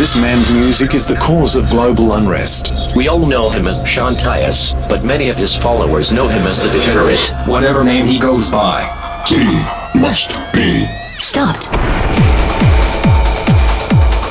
This man's music is the cause of global unrest. We all know him as Sean Tyas, but many of his followers know him as the Degenerate. Whatever name he goes by. T must be Stopped.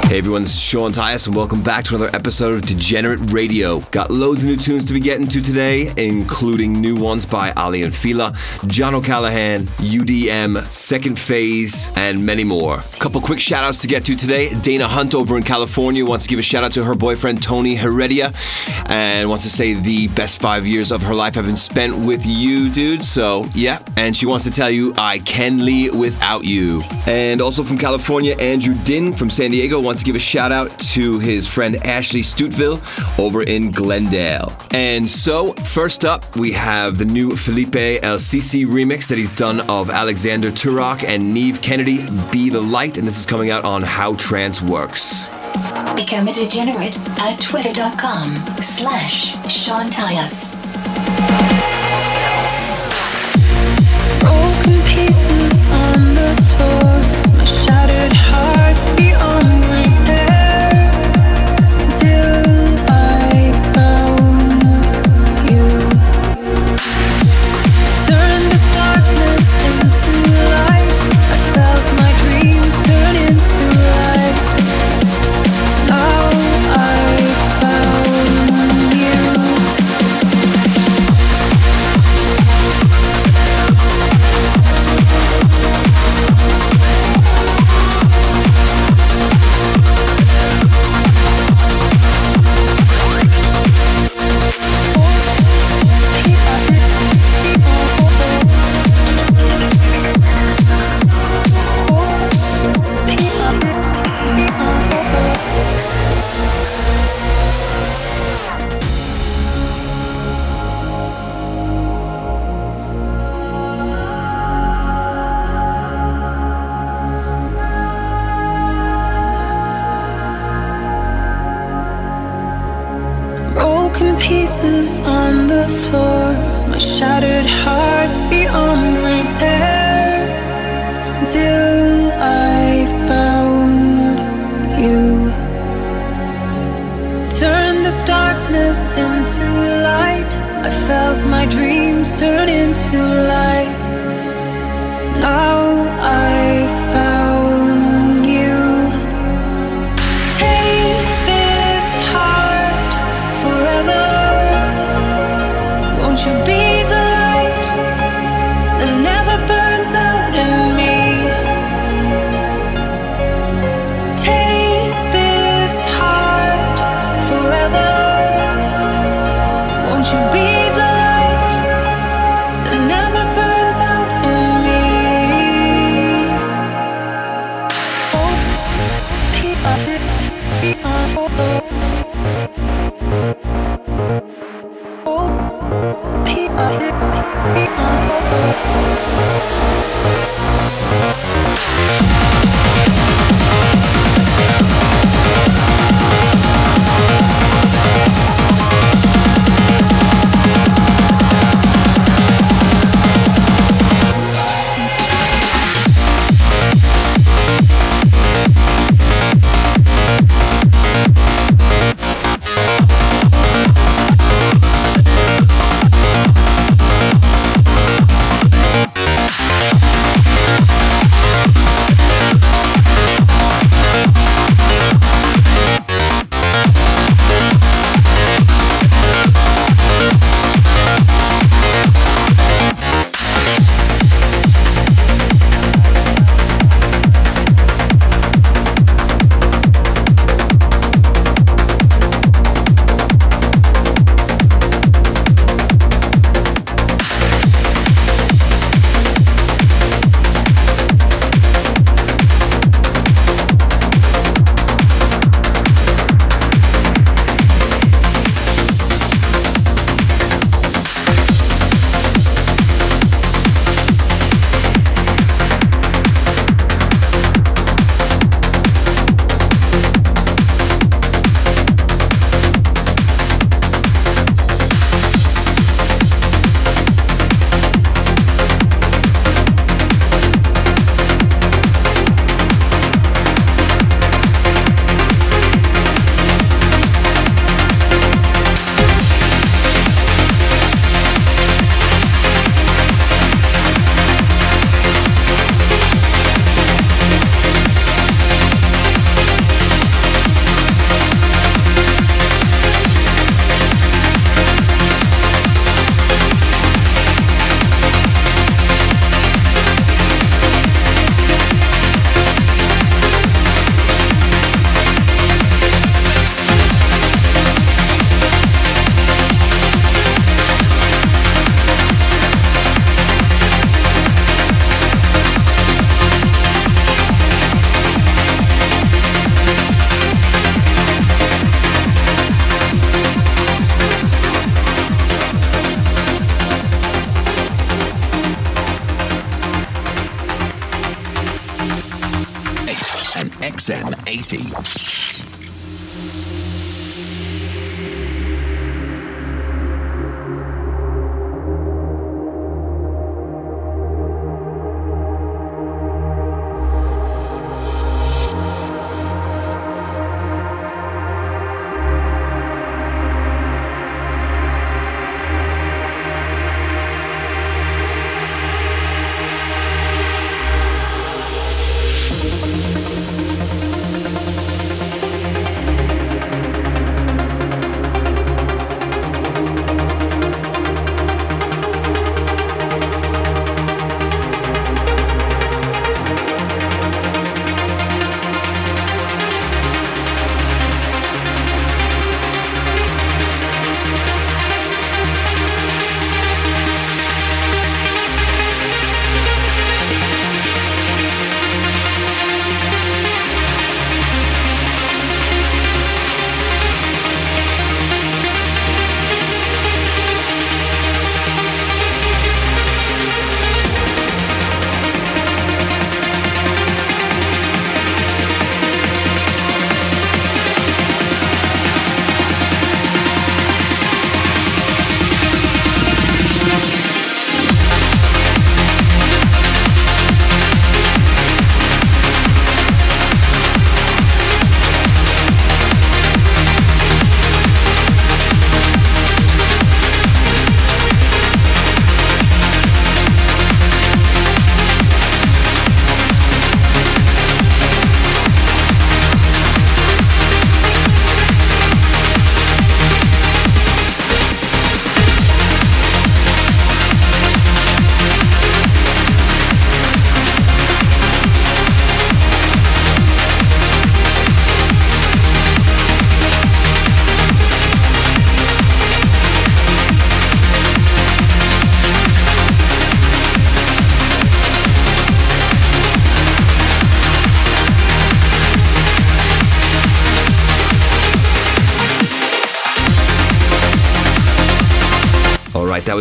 Hey everyone, this is Sean Tyas, and welcome back to another episode of Degenerate Radio. Got loads of new tunes to be getting to today, including new ones by Aly and Fila, John O'Callaghan, UDM, Second Phase, and many more. Couple quick shout outs to get to today. Dana Hunt over in California wants to give a shout out to her boyfriend Tony Heredia and wants to say the best five years of her life have been spent with you, dude. So, yeah. And she wants to tell you, I can leave without you. And also from California, Andrew Din from San Diego wants to give a shout out to his friend Ashley Stutville over in Glendale. And so, first up, we have the new Philippe El Sisi remix that he's done of Alexander Turok and Neev Kennedy, Be the Light, and this is coming out on How Trance Works. Become a degenerate at twitter.com slash Sean Tyas.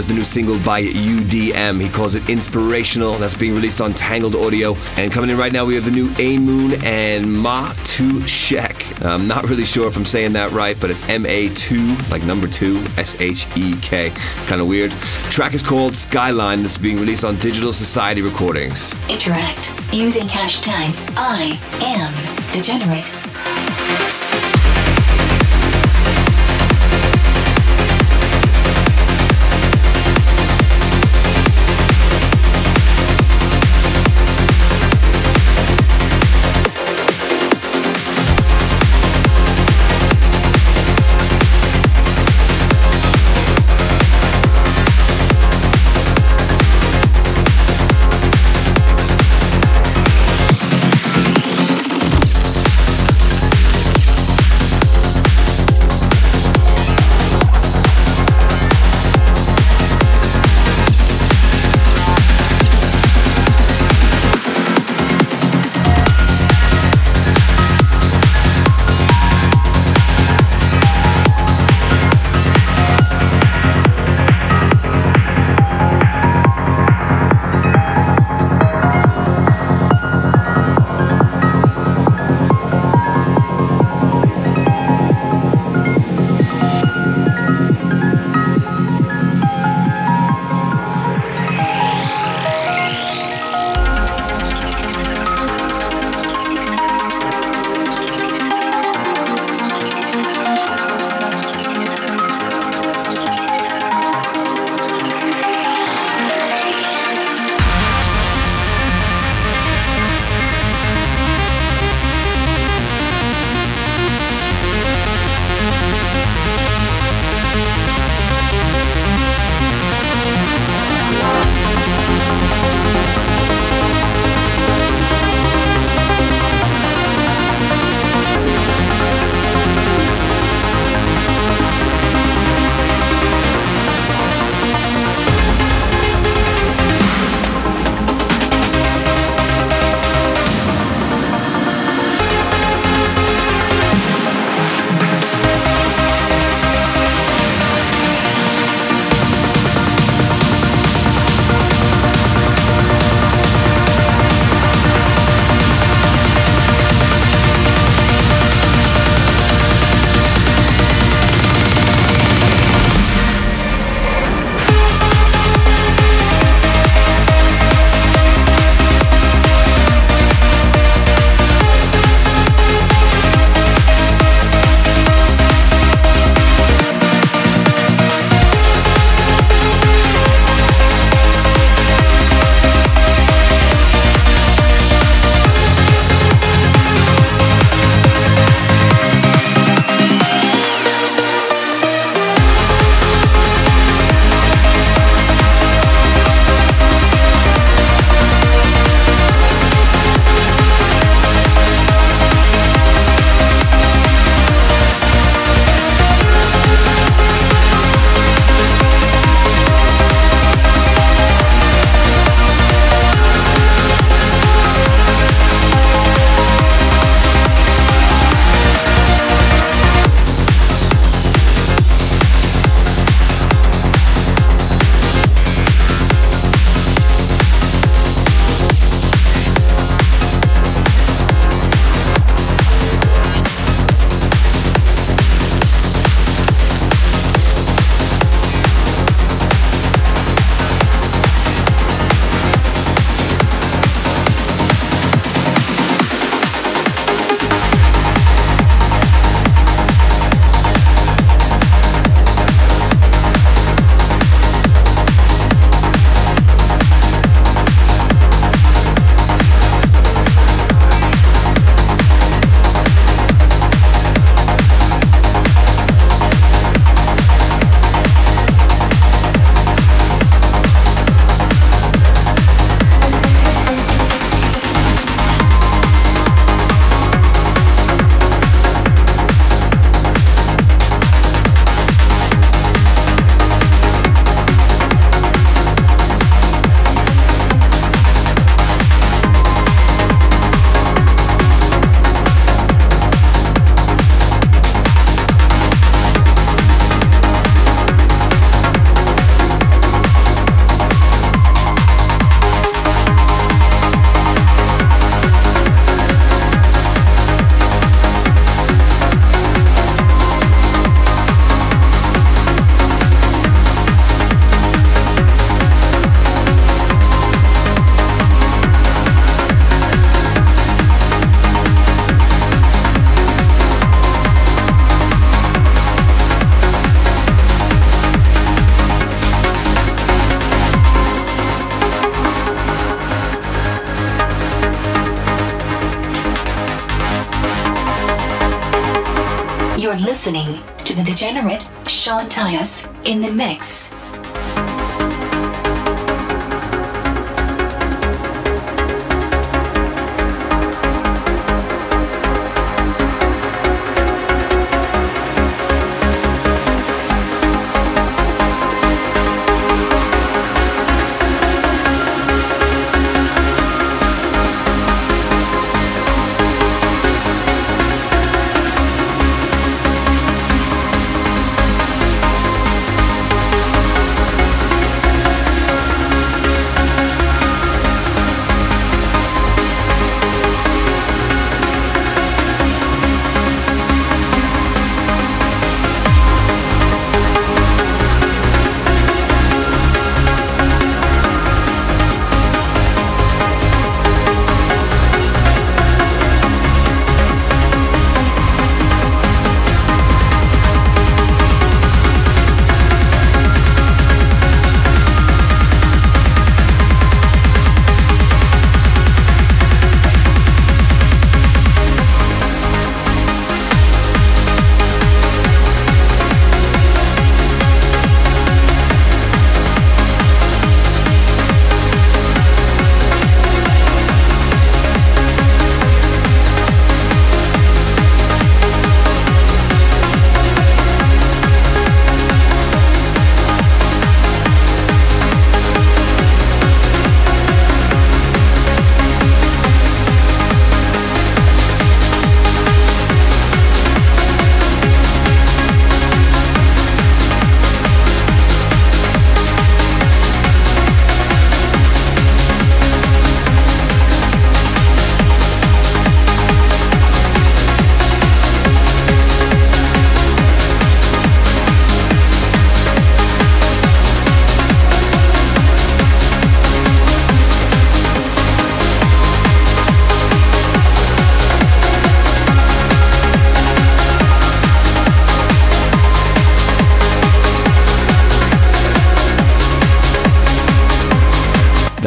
The new single by UDM. He calls it Inspirational. That's being released on Tangled Audio. And coming in right now, we have the new Aimoon and Ma Tu Shek. I'm not really sure if I'm saying that right, but it's M A 2, like number 2, S H E K. Kind of weird. Track is called Skyline. That's being released on Digital Society Recordings. Interact using hashtag I am degenerate.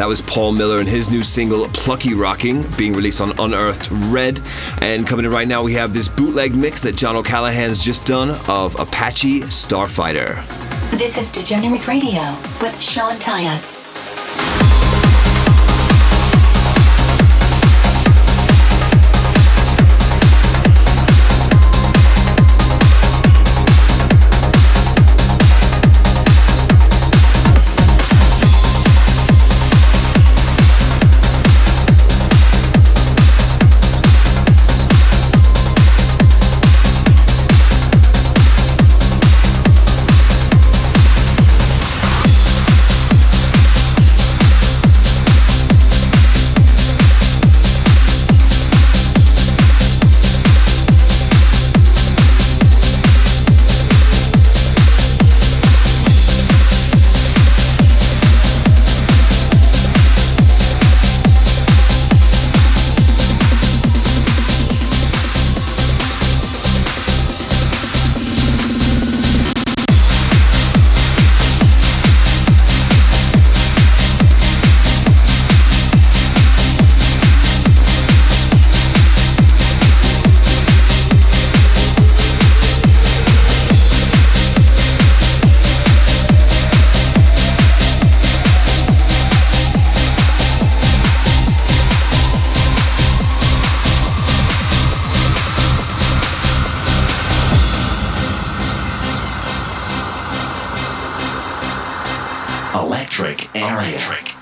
That was Paul Miller and his new single Pluckyrocking being released on Unearthed Red. And coming in right now, we have this bootleg mix that John O'Callaghan's just done of Apache Starfighter. This is Degenerate Radio with Sean Tyas.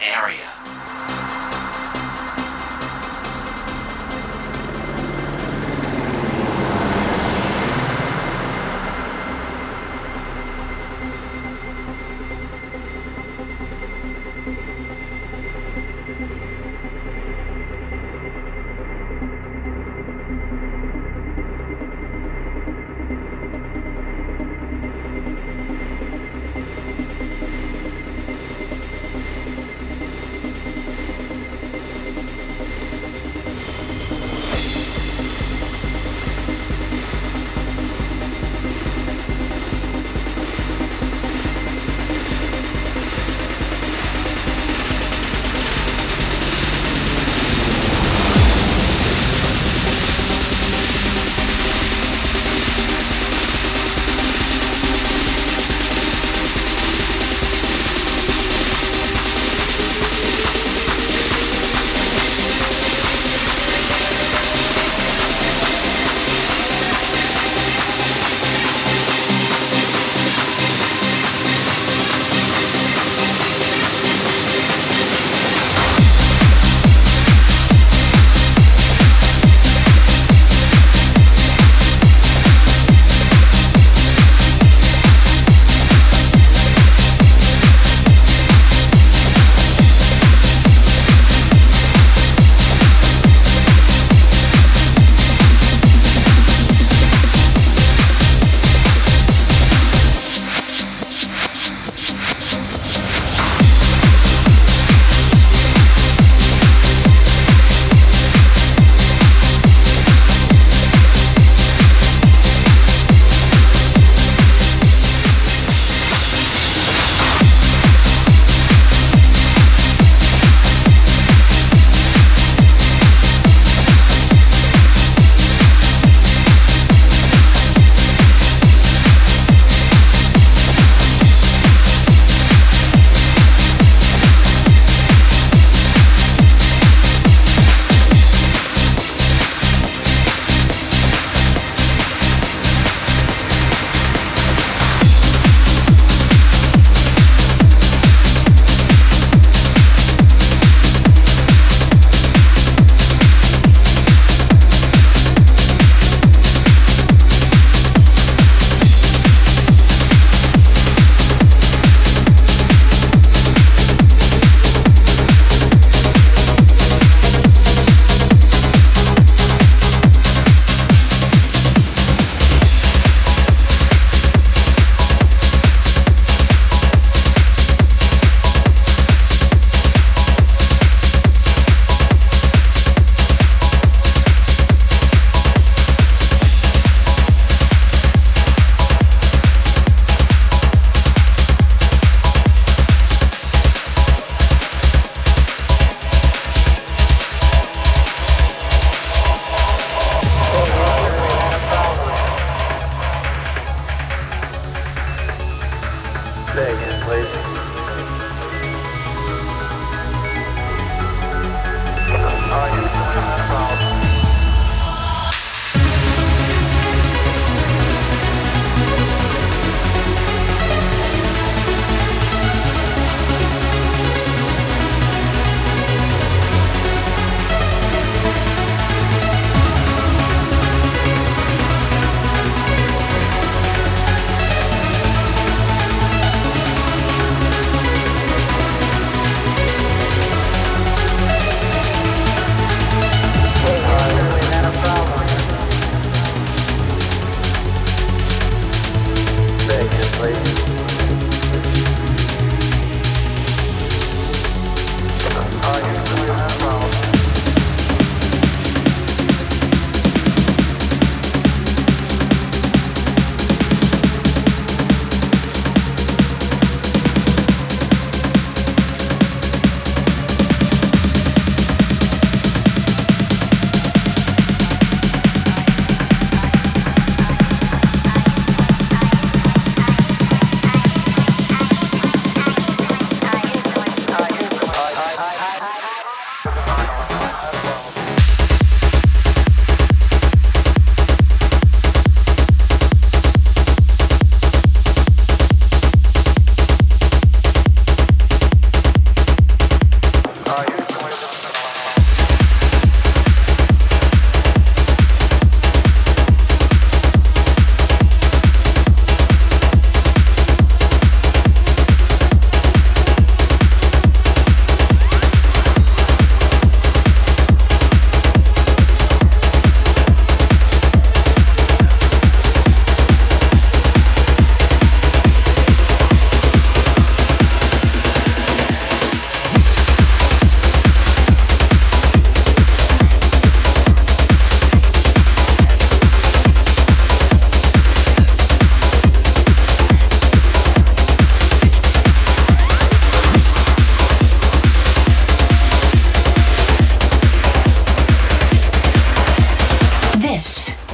Area.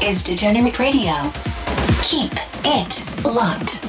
Is Degenerate Radio. Keep it locked.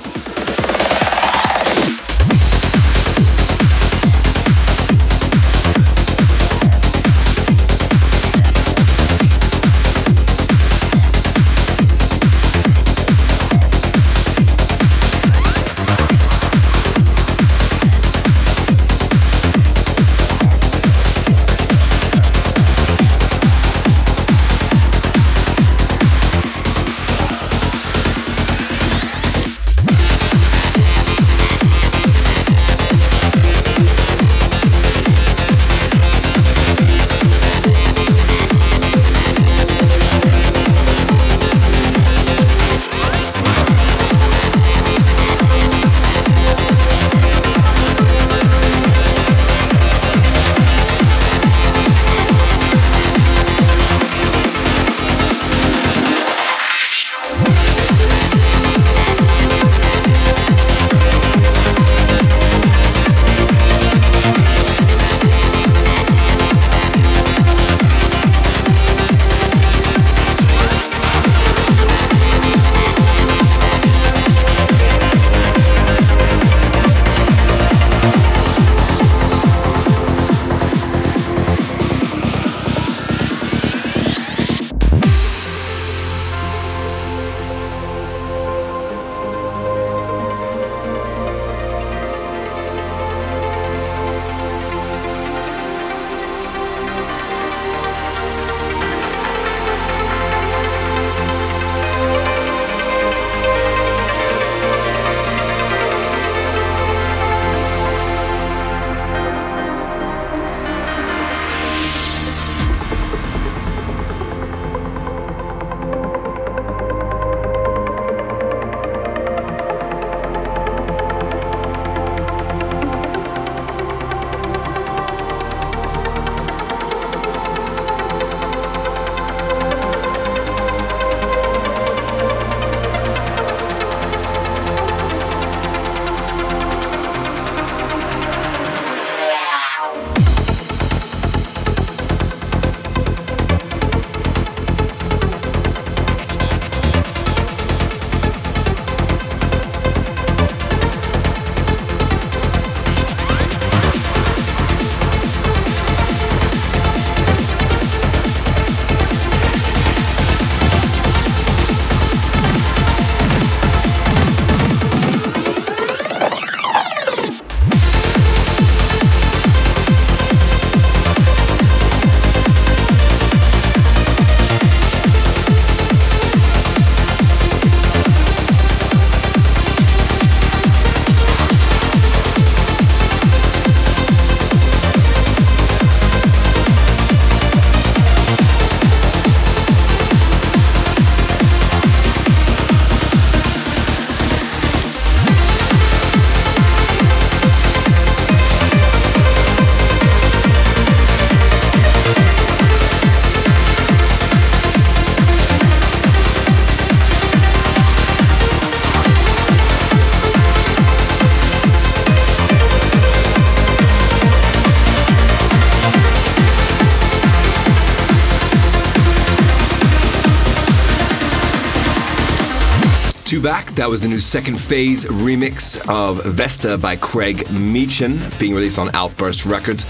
Two back, that was the new second phase remix of Vesta by Craig Meichan, being released on Outburst Records.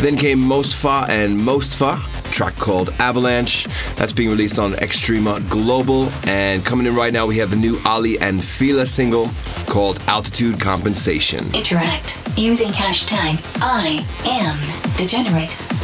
Then came Mostfa and Mostfa, track called Avalanche. That's being released on Extrema Global. And coming in right now, we have the new Aly and Fila single called Altitude Compensation. Interact using hashtag I am degenerate.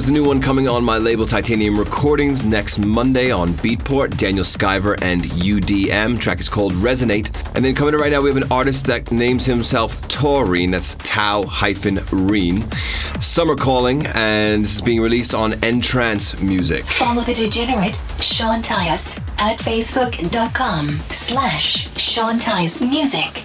Is the new one coming on my label Tytanium Recordings next Monday on Beatport. Daniel Skyver and UDM. Track is called Resonate. And then coming in right now, we have an artist that names himself Taurine. That's Tau hyphen Rine. Summer Calling, and this is being released on Entrance Music. Follow the degenerate Sean Tyas at facebook.com slash Sean Tyas Music.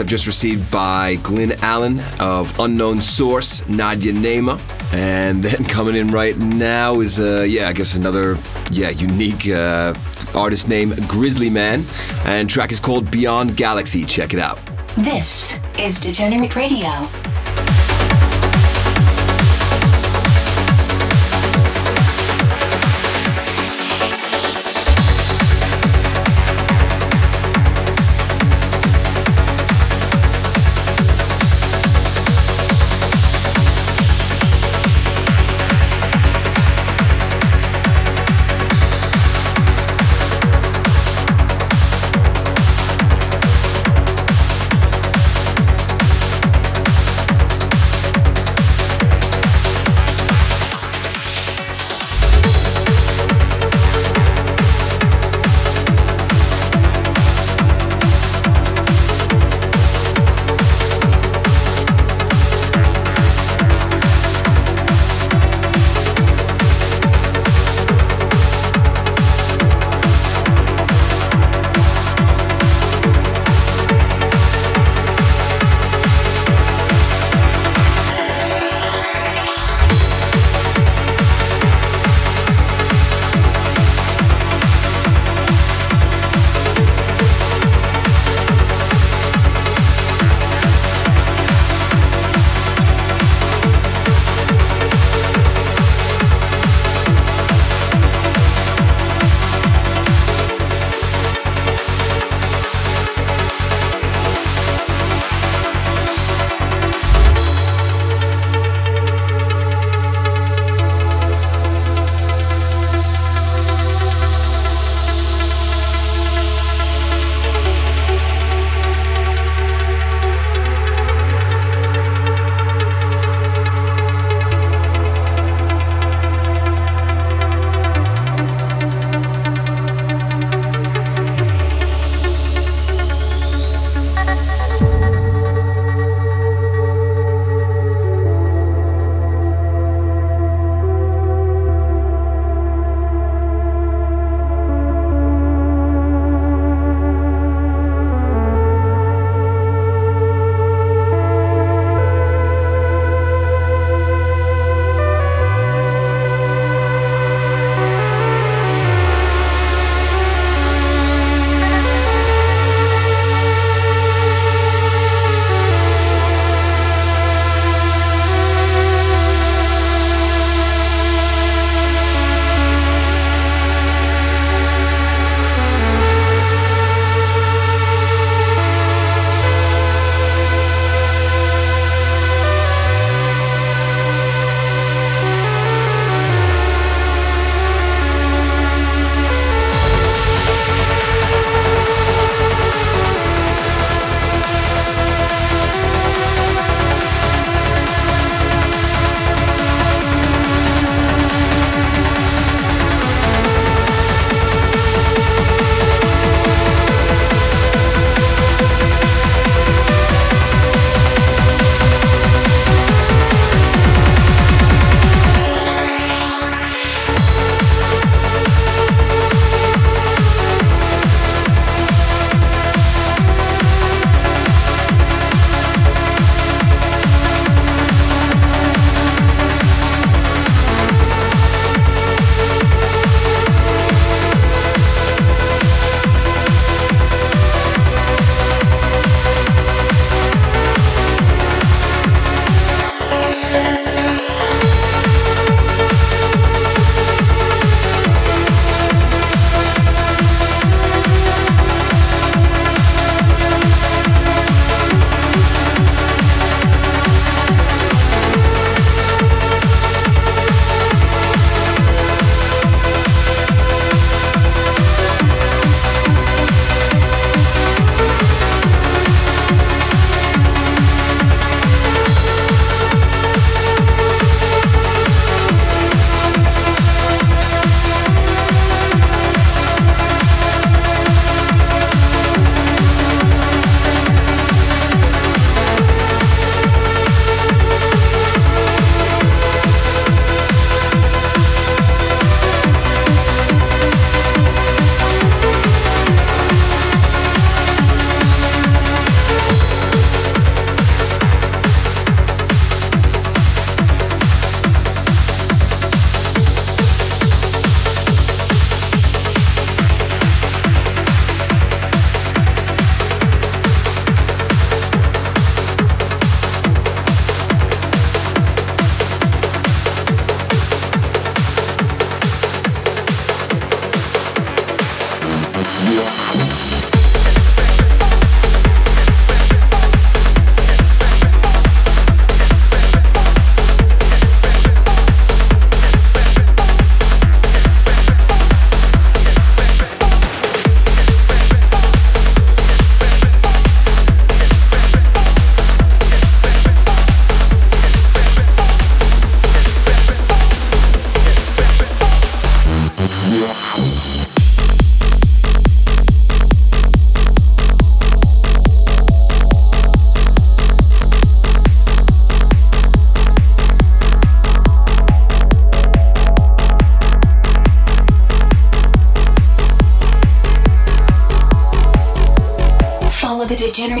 I've just received by Glyn Alan of Unknown Source, Nadjanema. And then coming in right now is, uh, yeah, I guess another, yeah, unique uh, artist name, Grizli Man. And track is called Beyond Galaxy. Check it out. This is Degenerate Radio.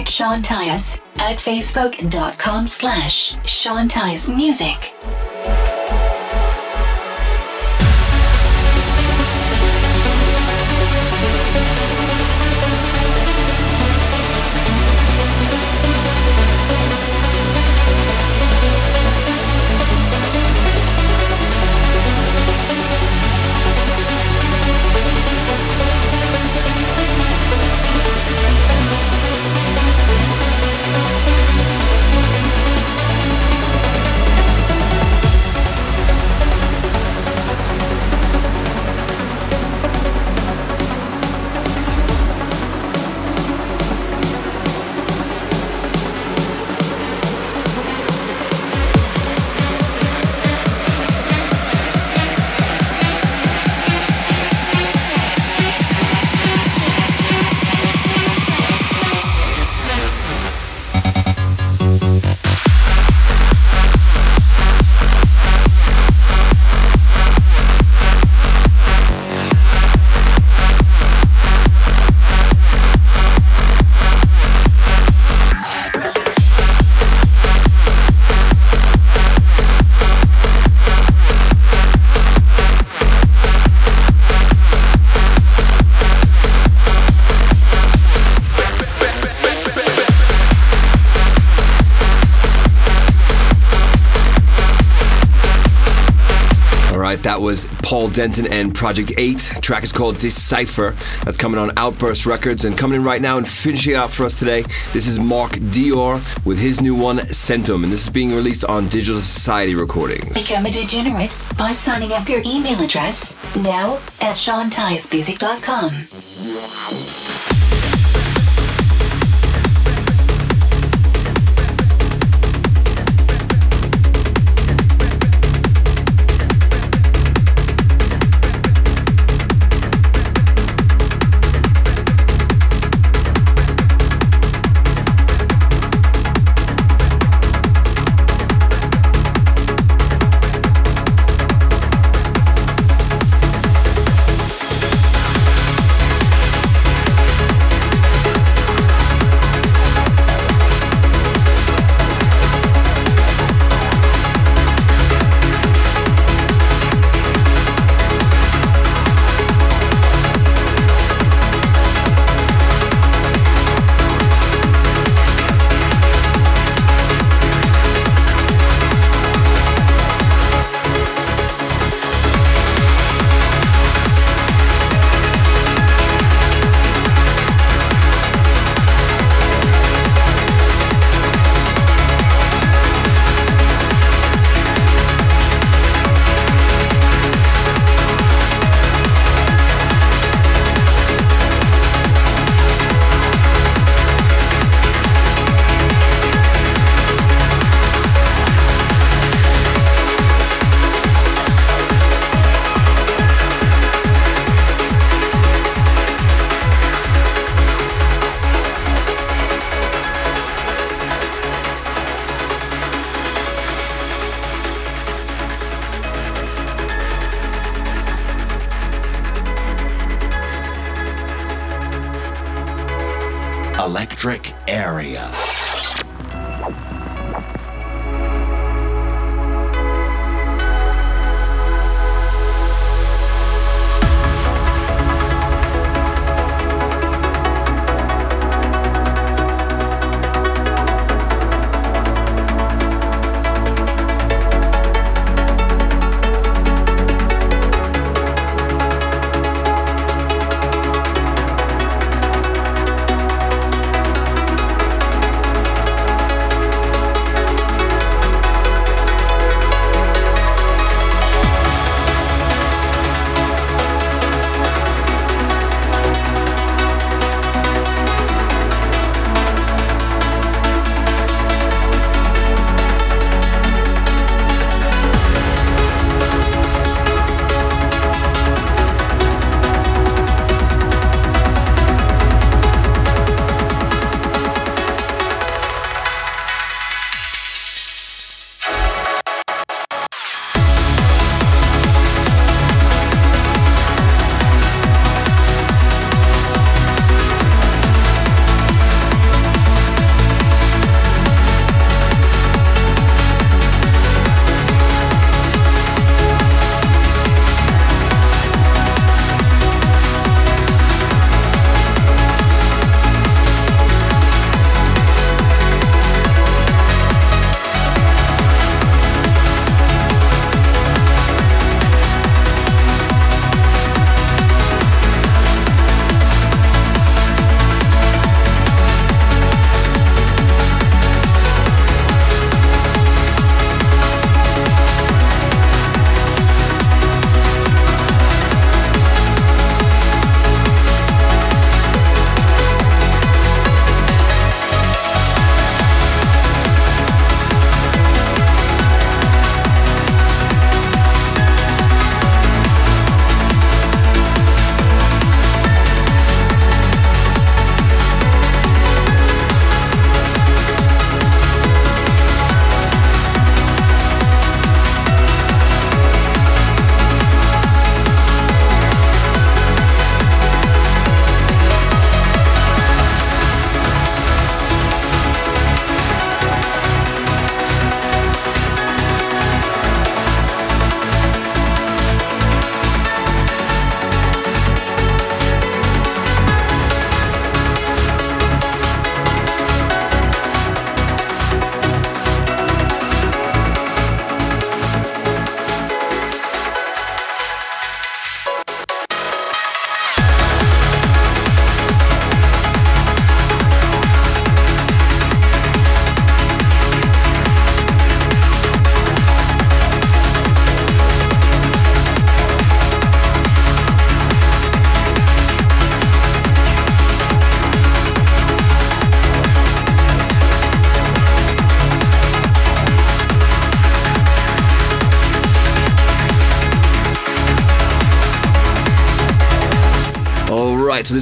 Sean Tyas at facebook.com slash Sean Tyas Music. Denton and Project 8. The track is called Decipher. That's coming on Outburst Records. And coming in right now and finishing out for us today, this is Mark Dior with his new one, Centum. And this is being released on Digital Society Recordings. Become a degenerate by signing up your email address now at SeanTyasMusic.com.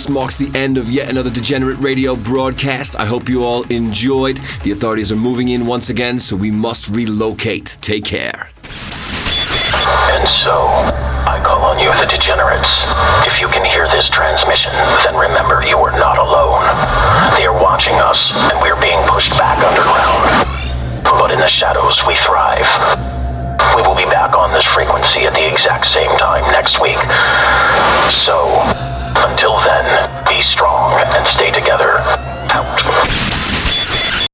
this marks the end of yet another Degenerate Radio broadcast. I hope you all enjoyed. The authorities are moving in once again, so we must relocate. Take care.